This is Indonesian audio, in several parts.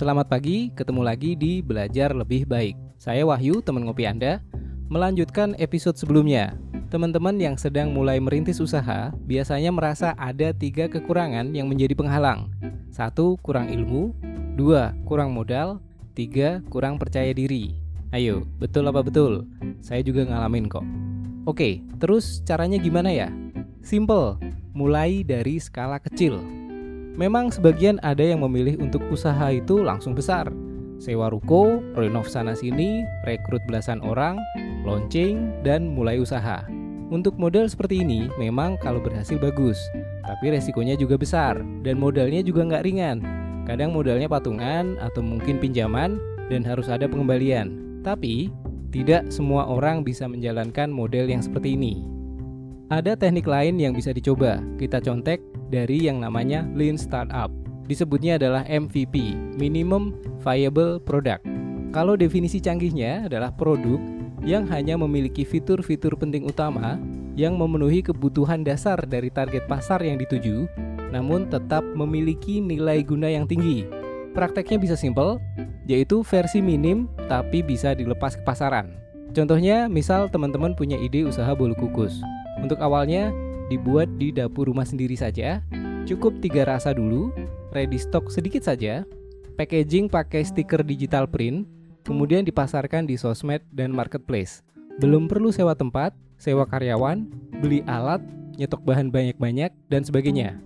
Selamat pagi, ketemu lagi di Belajar Lebih Baik. Saya Wahyu, teman ngopi Anda, melanjutkan episode sebelumnya. Teman-teman yang sedang mulai merintis usaha biasanya merasa ada tiga kekurangan yang menjadi penghalang. Satu, kurang ilmu. Dua, kurang modal. Tiga, kurang percaya diri. Ayo, betul apa betul? Saya juga ngalamin kok. Oke, terus caranya gimana ya? Simple, mulai dari skala kecil. Memang sebagian ada yang memilih untuk usaha itu langsung besar. Sewa ruko, renov sana sini, rekrut belasan orang, launching, dan mulai usaha. Untuk model seperti ini memang kalau berhasil bagus, tapi resikonya juga besar dan modalnya juga nggak ringan. Kadang modalnya patungan atau mungkin pinjaman dan harus ada pengembalian. Tapi tidak semua orang bisa menjalankan model yang seperti ini. Ada teknik lain yang bisa dicoba. Kita contek dari yang namanya Lean Startup. Disebutnya adalah MVP, Minimum Viable Product. Kalau definisi canggihnya adalah produk yang hanya memiliki fitur-fitur penting utama yang memenuhi kebutuhan dasar dari target pasar yang dituju, namun tetap memiliki nilai guna yang tinggi. Prakteknya bisa simple, yaitu versi minim tapi bisa dilepas ke pasaran. Contohnya, misal teman-teman punya ide usaha bolu kukus. Untuk awalnya, dibuat di dapur rumah sendiri saja. Cukup tiga rasa dulu, ready stock sedikit saja, packaging pakai stiker digital print, kemudian dipasarkan di sosmed dan marketplace. Belum perlu sewa tempat, sewa karyawan, beli alat, nyetok bahan banyak-banyak, dan sebagainya.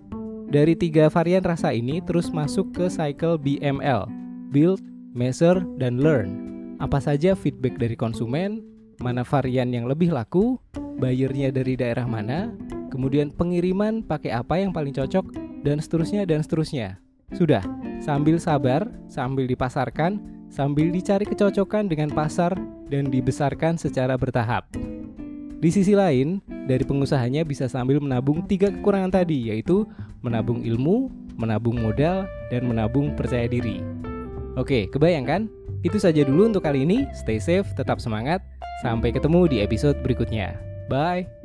Dari tiga varian rasa ini terus masuk ke cycle BML, Build, Measure, dan Learn. Apa saja feedback dari konsumen, mana varian yang lebih laku, bayarnya dari daerah mana, kemudian pengiriman pakai apa yang paling cocok, dan seterusnya dan seterusnya. Sudah, sambil sabar, sambil dipasarkan, sambil dicari kecocokan dengan pasar dan dibesarkan secara bertahap. Di sisi lain, dari pengusahanya bisa sambil menabung tiga kekurangan tadi, yaitu menabung ilmu, menabung modal, dan menabung percaya diri. Oke, kebayang kan? Itu saja dulu untuk kali ini. Stay safe, tetap semangat. Sampai ketemu di episode berikutnya. Bye.